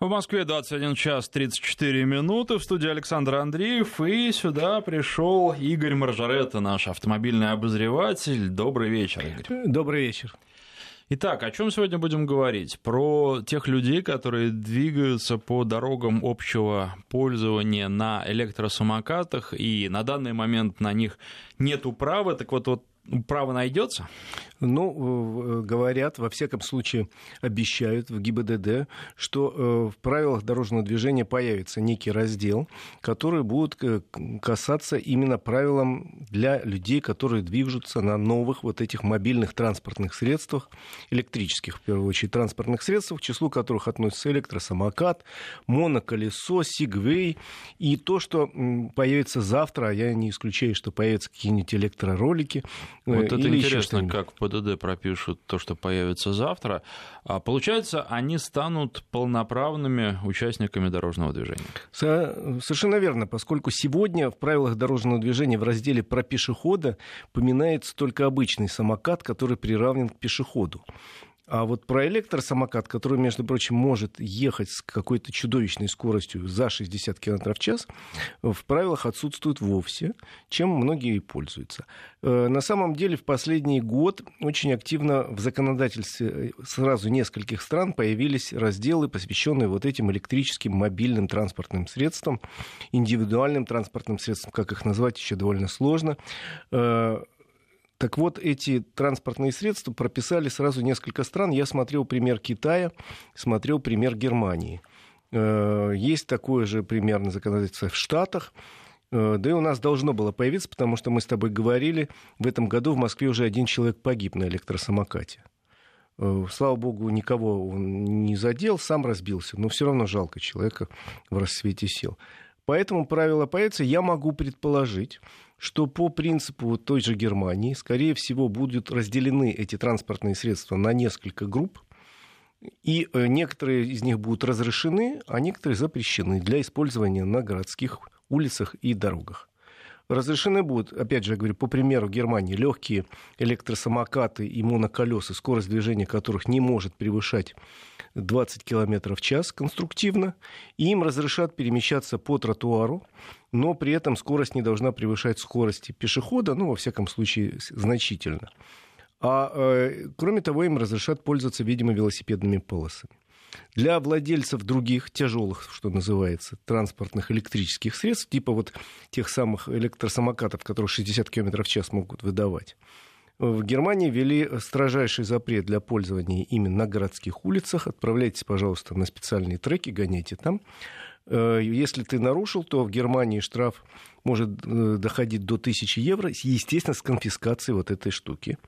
В Москве 21 час 34 минуты. В студии Александр Андреев. И сюда пришел Игорь Маржарета, наш автомобильный обозреватель. Добрый вечер, Игорь. Добрый вечер. Итак, о чем сегодня будем говорить? Про тех людей, которые двигаются по дорогам общего пользования на электросамокатах, и на данный момент на них нет управы. Так вот, вот право найдется? Ну, говорят, во всяком случае, обещают в ГИБДД, что э, в правилах дорожного движения появится некий раздел, который будет э, касаться именно правилам для людей, которые движутся на новых вот этих мобильных транспортных средствах, электрических, в первую очередь, транспортных средствах, к числу которых относятся электросамокат, моноколесо, сигвей и то, что появится завтра, а я не исключаю, что появятся какие-нибудь электроролики. Вот это интересно, как ПДД пропишут то, что появится завтра, а получается, они станут полноправными участниками дорожного движения. Совершенно верно, поскольку сегодня в правилах дорожного движения в разделе про пешехода поминается только обычный самокат, который приравнен к пешеходу. А вот про электросамокат, который, между прочим, может ехать с какой-то чудовищной скоростью за 60 км в час, в правилах отсутствует вовсе, чем многие и пользуются. Э, на самом деле в последний год очень активно в законодательстве э, сразу нескольких стран появились разделы, посвященные вот этим электрическим мобильным транспортным средствам, индивидуальным транспортным средствам, как их назвать, еще довольно сложно э, так вот, эти транспортные средства прописали сразу несколько стран. Я смотрел пример Китая, смотрел пример Германии. Э, есть такое же примерно законодательство в Штатах. Э, да и у нас должно было появиться, потому что мы с тобой говорили, в этом году в Москве уже один человек погиб на электросамокате. Э, слава богу, никого он не задел, сам разбился, но все равно жалко человека в расцвете сил. Поэтому правило появится, я могу предположить, что по принципу той же Германии, скорее всего, будут разделены эти транспортные средства на несколько групп, и э, некоторые из них будут разрешены, а некоторые запрещены для использования на городских улицах и дорогах. Разрешены будут, опять же, я говорю, по примеру Германии, легкие электросамокаты и моноколеса, скорость движения которых не может превышать 20 км в час конструктивно, и им разрешат перемещаться по тротуару, но при этом скорость не должна превышать скорости пешехода, ну, во всяком случае, значительно. А э, кроме того, им разрешат пользоваться, видимо, велосипедными полосами. Для владельцев других тяжелых, что называется, транспортных электрических средств, типа вот тех самых электросамокатов, которые 60 км в час могут выдавать, в Германии ввели строжайший запрет для пользования именно на городских улицах. Отправляйтесь, пожалуйста, на специальные треки, гоняйте там. Э, если ты нарушил, то в Германии штраф может э, доходить до 1000 евро, естественно, с конфискацией вот этой штуки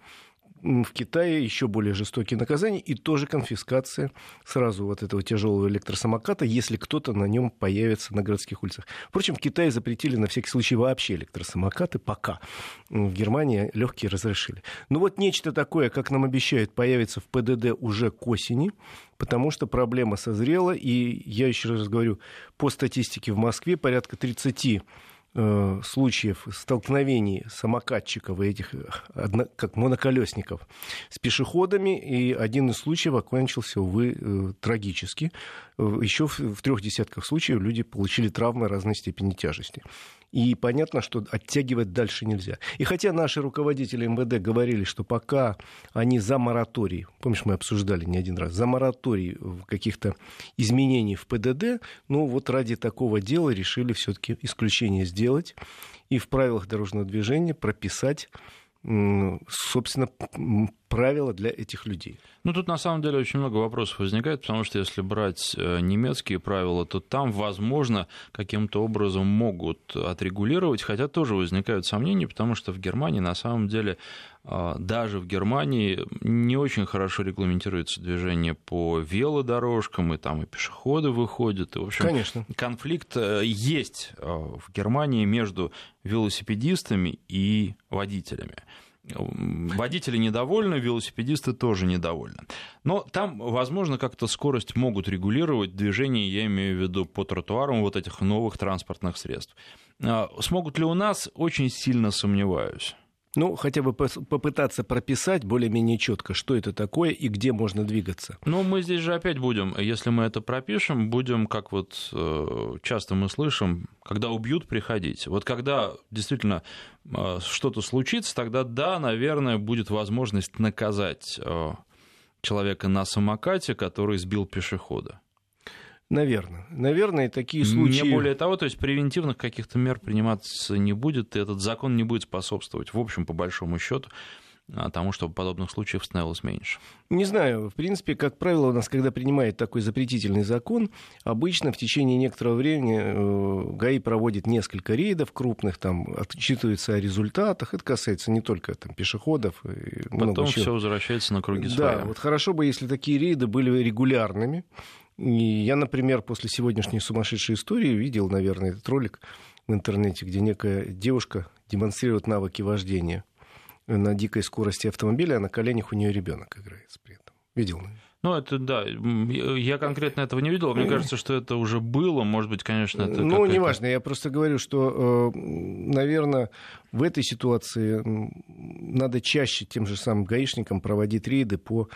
в Китае еще более жестокие наказания и тоже конфискация сразу вот этого тяжелого электросамоката, если кто-то на нем появится на городских улицах. Впрочем, в Китае запретили на всякий случай вообще электросамокаты пока. В Германии легкие разрешили. Но вот нечто такое, как нам обещают, появится в ПДД уже к осени, потому что проблема созрела, и я еще раз говорю, по статистике в Москве порядка 30 Э, случаев столкновений самокатчиков и этих как моноколесников с пешеходами, и один из случаев окончился, увы, э, трагически. Э, Еще в трех десятках случаев люди получили травмы разной степени тяжести. И понятно, что оттягивать дальше нельзя. И хотя наши руководители МВД говорили, что пока они за мораторий, помнишь, мы обсуждали не один раз, за мораторий каких-то изменений в ПДД, ну вот ради такого дела решили все-таки исключение сделать и в правилах дорожного движения прописать собственно, правила для этих людей. Ну, тут на самом деле очень много вопросов возникает, потому что если брать э, немецкие правила, то там, возможно, каким-то образом могут отрегулировать, хотя тоже возникают сомнения, потому что в Германии на самом деле даже в Германии не очень хорошо регламентируется движение по велодорожкам, и там и пешеходы выходят. И, в общем, Конечно. конфликт э, есть э, в Германии между велосипедистами и водителями. Водители недовольны, велосипедисты тоже недовольны. Но там, возможно, как-то скорость могут регулировать движение, я имею в виду по тротуарам вот этих новых транспортных средств. А, смогут ли у нас, очень сильно сомневаюсь. Ну, хотя бы попытаться прописать более-менее четко, что это такое и где можно двигаться. Ну, мы здесь же опять будем, если мы это пропишем, будем, как вот э, часто мы слышим, когда убьют, приходить. Вот когда действительно э, что-то случится, тогда да, наверное, будет возможность наказать э, человека на самокате, который сбил пешехода. Наверное. Наверное, такие случаи... Не более того, то есть превентивных каких-то мер приниматься не будет, и этот закон не будет способствовать, в общем, по большому счету, а, тому, чтобы подобных случаев становилось меньше? Не знаю. В принципе, как правило, у нас, когда принимает такой запретительный закон, обычно в течение некоторого времени э, ГАИ проводит несколько рейдов крупных, там отчитывается о результатах. Это касается не только там, пешеходов. Потом все возвращается на круги своя. Да, вот хорошо бы, если такие рейды были регулярными, я, например, после сегодняшней сумасшедшей истории видел, наверное, этот ролик в интернете, где некая девушка демонстрирует навыки вождения на дикой скорости автомобиля, а на коленях у нее ребенок играет при этом. Видел? Ну, это да. Я конкретно этого не видел. Мне кажется, что это уже было. Может быть, конечно, это. Ну, неважно. Я просто говорю, что, э, наверное, в этой ситуации надо чаще тем же самым гаишникам проводить рейды по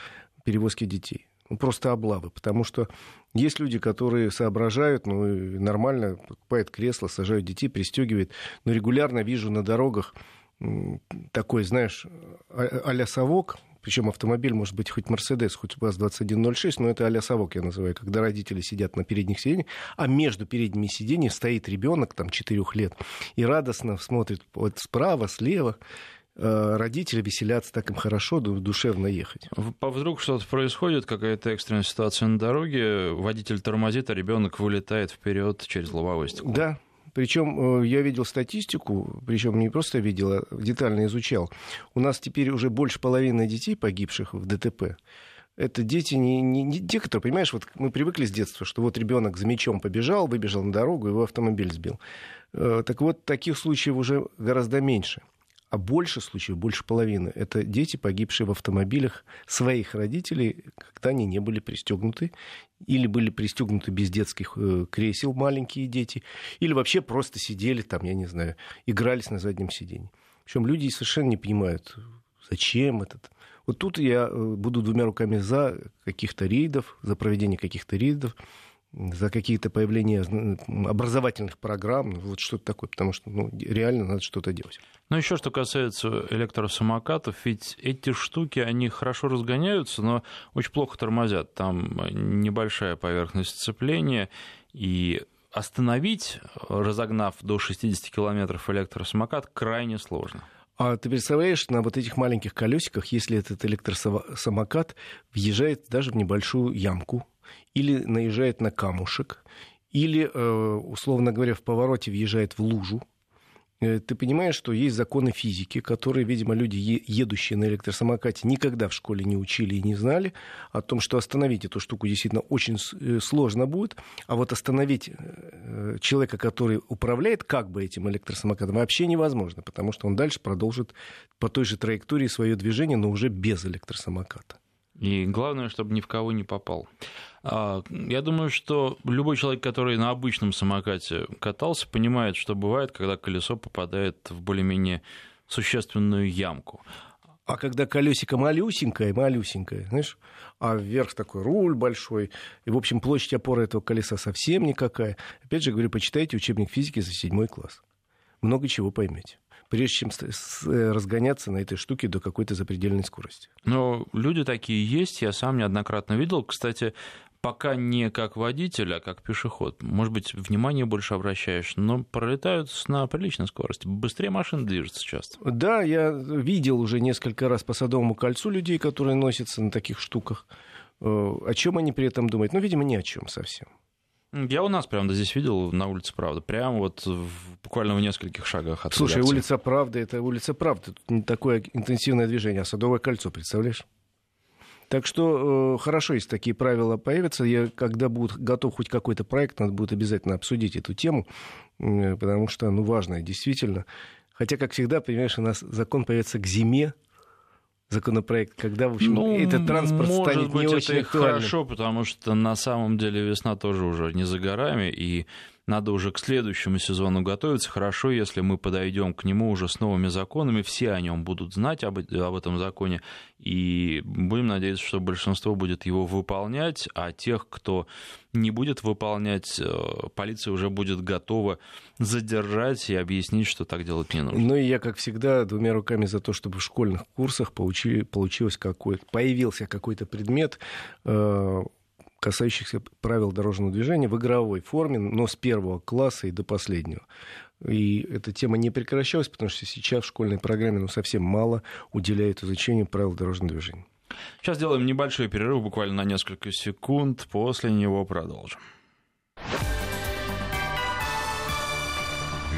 перевозке детей. Ну, просто облавы. Потому что есть люди, которые соображают, ну, нормально покупают кресло, сажают детей, пристегивают. Но регулярно вижу на дорогах такой, знаешь, а, а-ля совок, причем автомобиль может быть хоть Мерседес, хоть УАЗ-2106, но это а-ля совок, я называю, когда родители сидят на передних сиденьях, а между передними сиденьями стоит ребенок, там, 4 лет, и радостно смотрит вот справа, слева, родители веселятся, так им хорошо, душевно ехать. Вдруг что-то происходит, какая-то экстренная ситуация на дороге, водитель тормозит, а ребенок вылетает вперед через лобовое стекло. Да, причем э, я видел статистику, причем не просто видел, а детально изучал. У нас теперь уже больше половины детей, погибших в ДТП, это дети не, не, не те, которые, понимаешь, вот мы привыкли с детства, что вот ребенок за мячом побежал, выбежал на дорогу, его автомобиль сбил. Э, так вот, таких случаев уже гораздо меньше а больше случаев, больше половины, это дети, погибшие в автомобилях своих родителей, когда они не были пристегнуты, или были пристегнуты без детских э, кресел маленькие дети, или вообще просто сидели там, я не знаю, игрались на заднем сиденье. Причем люди совершенно не понимают, зачем этот. Вот тут я э, буду двумя руками за каких-то рейдов, за проведение каких-то рейдов, за какие-то появления образовательных программ, ну, вот что-то такое, потому что ну, реально надо что-то делать. Ну, еще что касается электросамокатов, ведь эти штуки, они хорошо разгоняются, но очень плохо тормозят. Там небольшая поверхность сцепления, и остановить, разогнав до 60 километров электросамокат, крайне сложно. А ты представляешь, на вот этих маленьких колесиках, если этот электросамокат въезжает даже в небольшую ямку, или наезжает на камушек, или, э, условно говоря, в повороте въезжает в лужу, э, ты понимаешь, что есть законы физики, которые, видимо, люди, едущие на электросамокате, никогда в школе не учили и не знали, о том, что остановить эту штуку действительно очень э, сложно будет, а вот остановить человека, который управляет как бы этим электросамокатом, вообще невозможно, потому что он дальше продолжит по той же траектории свое движение, но уже без электросамоката. И главное, чтобы ни в кого не попал. А, я думаю, что любой человек, который на обычном самокате катался, понимает, что бывает, когда колесо попадает в более-менее существенную ямку. А когда колесико малюсенькое, малюсенькое, знаешь, а вверх такой руль большой, и, в общем, площадь опоры этого колеса совсем никакая. Опять же, говорю, почитайте учебник физики за седьмой класс. Много чего поймете прежде чем э, разгоняться на этой штуке до какой-то запредельной скорости. Но люди такие есть, я сам неоднократно видел. Кстати, пока не как водитель, а как пешеход. Может быть, внимание больше обращаешь, но пролетают на приличной скорости. Быстрее машин движется часто. Да, я видел уже несколько раз по Садовому кольцу людей, которые носятся на таких штуках. Э, о чем они при этом думают? Ну, видимо, ни о чем совсем. Я у нас прямо здесь видел на улице Правды, прямо вот в, буквально в нескольких шагах от Слушай, редакции. улица Правды, это улица Правды, тут не такое интенсивное движение, а Садовое кольцо, представляешь? Так что э, хорошо, если такие правила появятся. Я, когда будет готов хоть какой-то проект, надо будет обязательно обсудить эту тему, э, потому что, ну, важная действительно. Хотя, как всегда, понимаешь, у нас закон появится к зиме, законопроект, когда, в общем, ну, этот транспорт может станет быть, не очень это актуальным. хорошо, потому что на самом деле весна тоже уже не за горами, и надо уже к следующему сезону готовиться. Хорошо, если мы подойдем к нему уже с новыми законами, все о нем будут знать об, об этом законе, и будем надеяться, что большинство будет его выполнять, а тех, кто не будет выполнять, э, полиция уже будет готова задержать и объяснить, что так делать не нужно. Ну и я, как всегда, двумя руками за то, чтобы в школьных курсах получили, получилось какой появился какой-то предмет, э, касающихся правил дорожного движения в игровой форме, но с первого класса и до последнего. И эта тема не прекращалась, потому что сейчас в школьной программе ну, совсем мало уделяют изучению правил дорожного движения. Сейчас сделаем небольшой перерыв, буквально на несколько секунд. После него продолжим.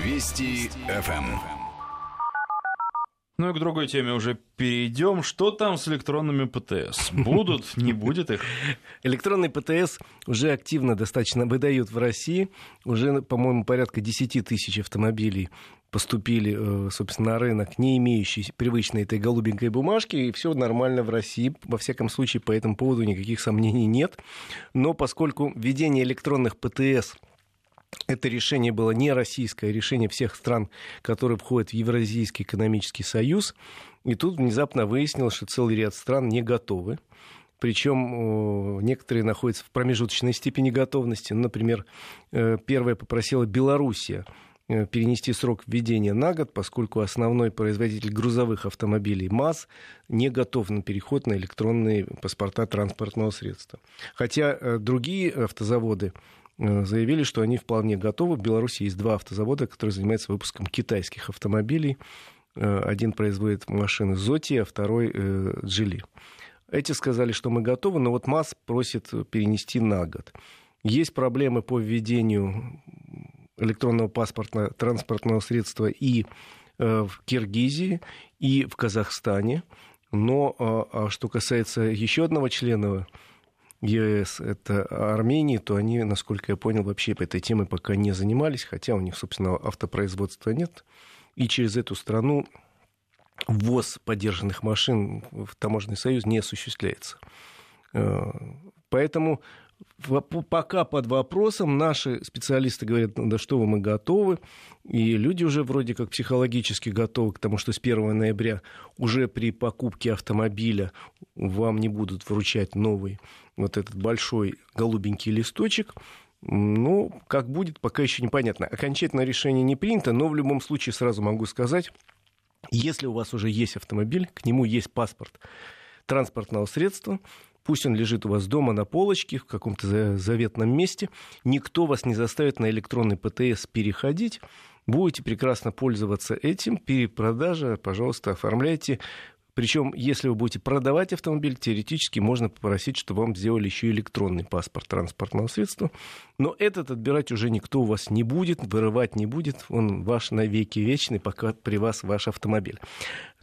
Вести ФМ. Ну и к другой теме уже перейдем. Что там с электронными ПТС? Будут, не будет их? Электронный ПТС уже активно достаточно выдают в России. Уже, по-моему, порядка 10 тысяч автомобилей поступили, э, собственно, на рынок, не имеющие привычной этой голубенькой бумажки, и все нормально в России. Во всяком случае, по этому поводу никаких сомнений нет. Но поскольку введение электронных ПТС это решение было не российское, а решение всех стран, которые входят в Евразийский экономический союз. И тут внезапно выяснилось, что целый ряд стран не готовы. Причем некоторые находятся в промежуточной степени готовности. Например, э, первая попросила Белоруссия Э, перенести срок введения на год, поскольку основной производитель грузовых автомобилей МАЗ не готов на переход на электронные паспорта транспортного средства. Хотя э, другие автозаводы э, заявили, что они вполне готовы. В Беларуси есть два автозавода, которые занимаются выпуском китайских автомобилей. Один производит машины Зоти, а второй Джили. Эти сказали, что мы готовы, но вот МАЗ просит перенести на год. Есть проблемы по введению электронного паспорта транспортного средства и э, в Киргизии, и в Казахстане. Но а, а что касается еще одного члена ЕС, это Армении, то они, насколько я понял, вообще по этой теме пока не занимались, хотя у них, собственно, автопроизводства нет. И через эту страну ввоз поддержанных машин в таможенный союз не осуществляется. Э, поэтому пока под вопросом. Наши специалисты говорят, да что вы, мы готовы. И люди уже вроде как психологически готовы к тому, что с 1 ноября уже при покупке автомобиля вам не будут вручать новый вот этот большой голубенький листочек. Ну, как будет, пока еще непонятно. Окончательное решение не принято, но в любом случае сразу могу сказать, если у вас уже есть автомобиль, к нему есть паспорт транспортного средства, Пусть он лежит у вас дома на полочке, в каком-то заветном месте. Никто вас не заставит на электронный ПТС переходить. Будете прекрасно пользоваться этим. Перепродажа, пожалуйста, оформляйте. Причем, если вы будете продавать автомобиль, теоретически можно попросить, чтобы вам сделали еще электронный паспорт транспортного средства. Но этот отбирать уже никто у вас не будет, вырывать не будет. Он ваш навеки вечный, пока при вас ваш автомобиль.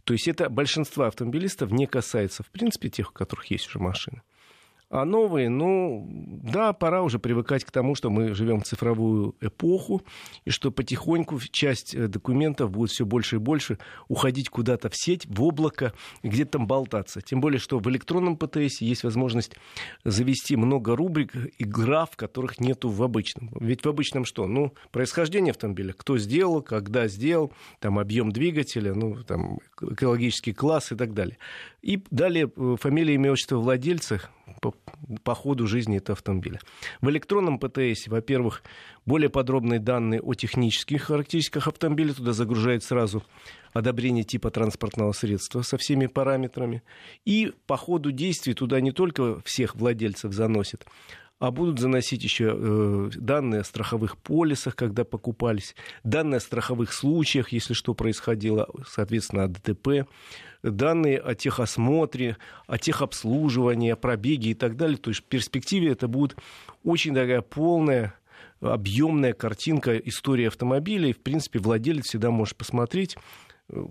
То есть это большинство автомобилистов не касается, в принципе, тех, у которых есть уже машины. А новые, ну, да, пора уже привыкать к тому, что мы живем в цифровую эпоху, и что потихоньку часть э, документов будет все больше и больше уходить куда-то в сеть, в облако, где-то там болтаться. Тем более, что в электронном ПТС есть возможность завести много рубрик и граф, которых нету в обычном. Ведь в обычном что? Ну, происхождение автомобиля, кто сделал, когда сделал, там объем двигателя, ну, там экологический класс и так далее. И далее э, фамилия, имя, отчество владельца, по, по ходу жизни этого автомобиля. В электронном ПТС, во-первых, более подробные данные о технических характеристиках автомобиля. Туда загружает сразу одобрение типа транспортного средства со всеми параметрами. И по ходу действий туда не только всех владельцев заносит, а будут заносить еще э, данные о страховых полисах, когда покупались, данные о страховых случаях, если что происходило, соответственно, о ДТП, данные о техосмотре, о техобслуживании, о пробеге и так далее. То есть в перспективе это будет очень такая полная объемная картинка истории автомобиля. И, в принципе, владелец всегда может посмотреть э,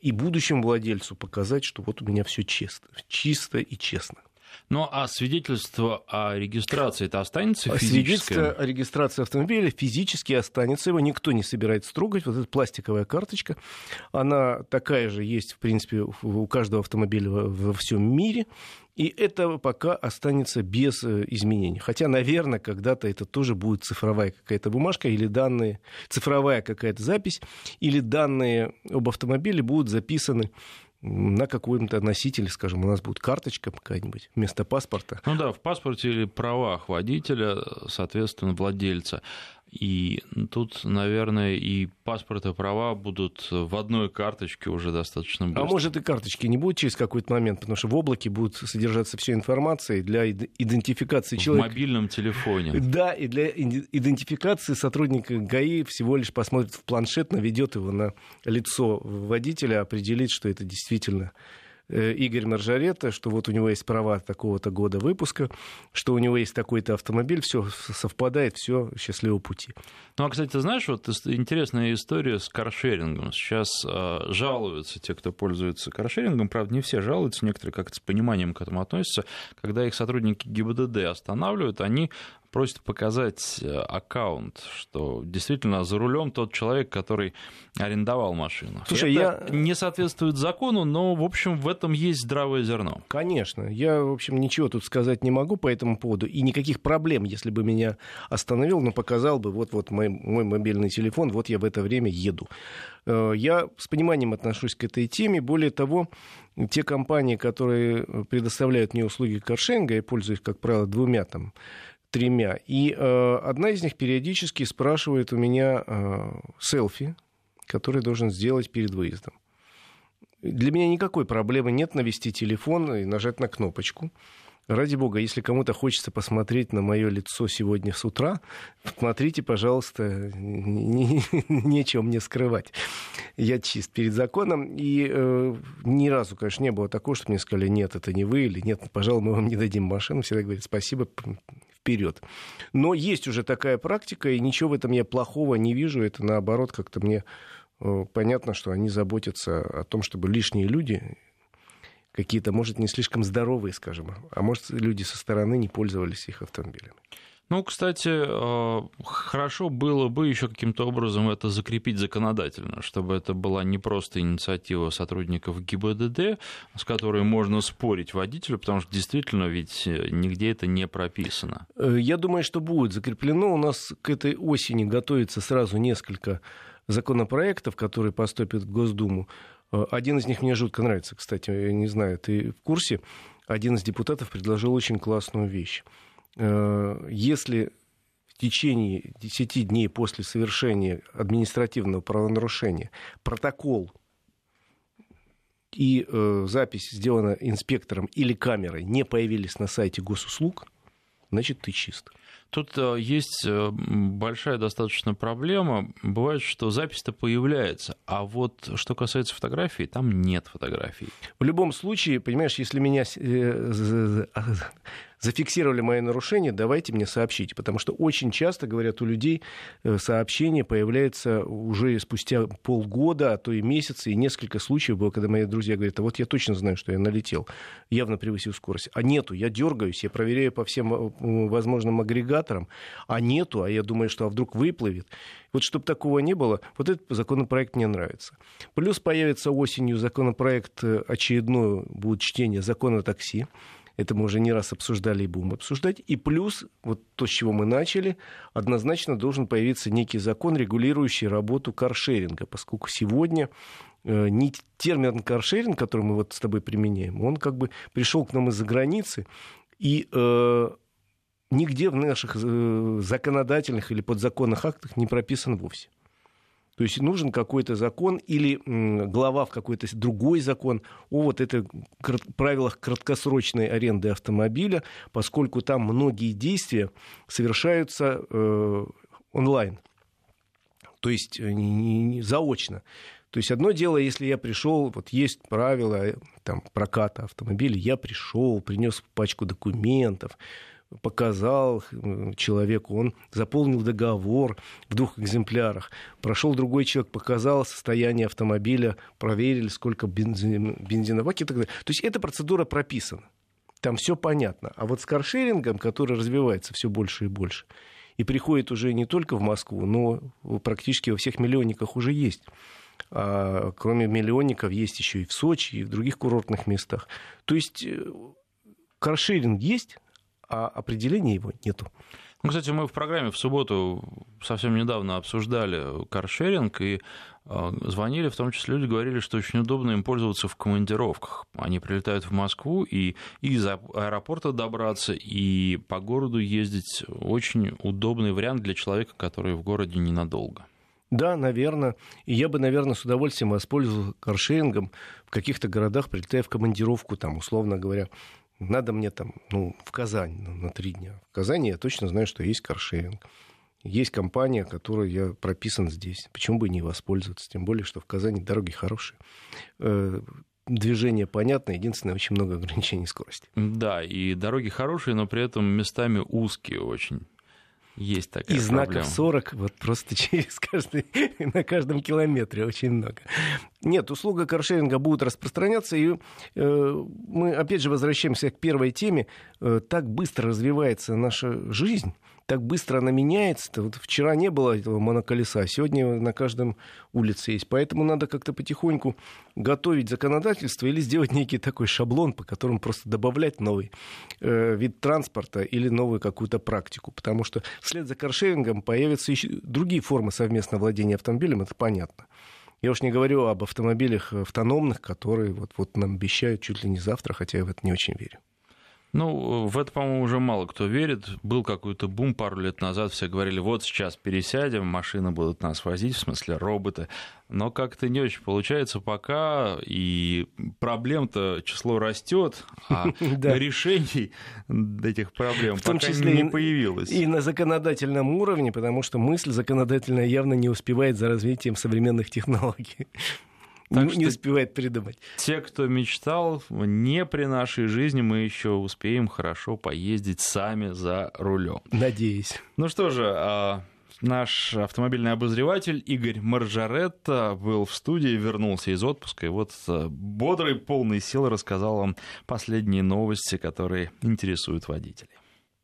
и будущему владельцу показать, что вот у меня все чисто, чисто и честно. Ну, а свидетельство о регистрации это останется А физическое? Свидетельство о регистрации автомобиля физически останется. Его никто не собирается трогать. Вот эта пластиковая карточка, она такая же есть, в принципе, у каждого автомобиля во, всем мире. И это пока останется без э, изменений. Хотя, наверное, когда-то это тоже будет цифровая какая-то бумажка или данные, цифровая какая-то запись, или данные об автомобиле будут записаны на каком-то носителе, скажем, у нас будет карточка какая-нибудь вместо паспорта. Ну да, в паспорте или правах водителя, соответственно, владельца. И тут, наверное, и паспорт и права будут в одной карточке уже достаточно быстро. А может и карточки не будет через какой-то момент, потому что в облаке будет содержаться вся информация для идентификации человека. В мобильном телефоне. Да, и для идентификации сотрудника ГАИ всего лишь посмотрит в планшет, наведет его на лицо водителя, определит, что это действительно Игорь Маржарета, что вот у него есть права такого-то года выпуска, что у него есть такой-то автомобиль, все совпадает, все счастливого пути. Ну, а, кстати, ты знаешь, вот интересная история с каршерингом. Сейчас э, жалуются те, кто пользуется каршерингом, правда, не все жалуются, некоторые как-то с пониманием к этому относятся. Когда их сотрудники ГИБДД останавливают, они просит показать э, аккаунт, что действительно за рулем тот человек, который арендовал машину. Слушай, Это я... не соответствует закону, но, в общем, в этом есть здравое зерно. Конечно. Я, в общем, ничего тут сказать не могу по этому поводу. И никаких проблем, если бы меня остановил, но показал бы вот-вот мой, мой мобильный телефон, вот я в это время еду. Э, я с пониманием отношусь к этой теме. Более того, те компании, которые предоставляют мне услуги каршеринга, я пользуюсь, как правило, двумя там тремя. И э, одна из них периодически спрашивает у меня э, селфи, который должен сделать перед выездом. Для меня никакой проблемы нет навести телефон и нажать на кнопочку. Ради бога, если кому-то хочется посмотреть на мое лицо сегодня с утра, смотрите, пожалуйста, нечего мне скрывать. Я чист перед законом. И э, ни разу, конечно, не было такого, что мне сказали, нет, это не вы, или нет, пожалуй, мы вам не дадим машину. Всегда говорят, спасибо, вперед. Но есть уже такая практика, и ничего в этом я плохого не вижу. Это наоборот как-то мне э, понятно, что они заботятся о том, чтобы лишние люди какие-то, может, не слишком здоровые, скажем, а может, люди со стороны не пользовались их автомобилями. Ну, кстати, э, хорошо было бы еще каким-то образом это закрепить законодательно, чтобы это была не просто инициатива сотрудников ГИБДД, с которой можно спорить водителю, потому что действительно ведь нигде это не прописано. Э, я думаю, что будет закреплено. У нас к этой осени готовится сразу несколько законопроектов, которые поступят в Госдуму. Э, один из них мне жутко нравится, кстати, я не знаю, ты в курсе? Один из депутатов предложил очень классную вещь Э, если в течение 10 дней после совершения административного правонарушения протокол и э, запись сделана инспектором или камерой не появились на сайте госуслуг, значит, ты чист. Тут э, есть э, большая достаточно проблема. Бывает, что запись-то появляется, а вот что касается фотографий, там нет фотографий. В любом случае, понимаешь, если меня зафиксировали мои нарушения, давайте мне сообщите. Потому что очень часто, говорят, у людей э, сообщение появляется уже спустя полгода, а то и месяца, и несколько случаев было, когда мои друзья говорят, а вот я точно знаю, что я налетел, явно превысил скорость. А нету, я дергаюсь, я проверяю по всем э, возможным агрегаторам, а нету, а я думаю, что а вдруг выплывет. Вот чтобы такого не было, вот этот законопроект мне нравится. Плюс появится осенью законопроект э, очередное, будет чтение закона такси. Это мы уже не раз обсуждали и будем обсуждать. И плюс, вот то, с чего мы начали, однозначно должен появиться некий закон, регулирующий работу каршеринга, поскольку сегодня э, не термин каршеринг, который мы вот с тобой применяем, он как бы пришел к нам из-за границы, и э, нигде в наших э, законодательных или подзаконных актах не прописан вовсе. То есть нужен какой-то закон или глава в какой-то другой закон о вот этих правилах краткосрочной аренды автомобиля, поскольку там многие действия совершаются э, онлайн, то есть э, заочно. То есть одно дело, если я пришел, вот есть правила э, там, проката автомобиля, я пришел, принес пачку документов, показал человеку, он заполнил договор в двух экземплярах, прошел другой человек, показал состояние автомобиля, проверили, сколько бензин, бензина и так далее. То есть эта процедура прописана. Там все понятно. А вот с каршерингом, который развивается все больше и больше, и приходит уже не только в Москву, но практически во всех миллионниках уже есть. А кроме миллионников есть еще и в Сочи, и в других курортных местах. То есть э, каршеринг есть, а определения его нету. Ну, кстати, мы в программе в субботу совсем недавно обсуждали каршеринг, и э, звонили, в том числе люди говорили, что очень удобно им пользоваться в командировках. Они прилетают в Москву, и из аэропорта добраться, и по городу ездить очень удобный вариант для человека, который в городе ненадолго. Да, наверное. И я бы, наверное, с удовольствием воспользовался каршерингом в каких-то городах, прилетая в командировку, там, условно говоря, надо мне там, ну, в Казань на три дня. В Казани я точно знаю, что есть каршеринг. Есть компания, которой я прописан здесь. Почему бы не воспользоваться? Тем более, что в Казани дороги хорошие. Э, движение понятно, единственное, очень много ограничений скорости. Да, и дороги хорошие, но при этом местами узкие очень. Есть такая И знаков проблема. 40 вот просто через каждый, на каждом километре очень много. Нет, услуга каршеринга будет распространяться, и э, мы опять же возвращаемся к первой теме. Э, так быстро развивается наша жизнь, так быстро она меняется. Вот вчера не было этого моноколеса, а сегодня на каждом улице есть. Поэтому надо как-то потихоньку готовить законодательство или сделать некий такой шаблон, по которому просто добавлять новый э, вид транспорта или новую какую-то практику. Потому что вслед за каршерингом появятся еще другие формы совместного владения автомобилем, это понятно. Я уж не говорю об автомобилях автономных, которые вот, вот нам обещают чуть ли не завтра, хотя я в это не очень верю. Ну, в это, по-моему, уже мало кто верит. Был какой-то бум пару лет назад, все говорили, вот сейчас пересядем, машины будут нас возить, в смысле роботы. Но как-то не очень получается пока, и проблем-то число растет, а решений этих проблем в том пока числе не появилось. И на законодательном уровне, потому что мысль законодательная явно не успевает за развитием современных технологий. Так не, не успевает придумать. Те, кто мечтал, не при нашей жизни мы еще успеем хорошо поездить сами за рулем. Надеюсь. Ну что же, а, наш автомобильный обозреватель Игорь Маржаретта был в студии, вернулся из отпуска, и вот а, бодрый, полный сил рассказал вам последние новости, которые интересуют водителей.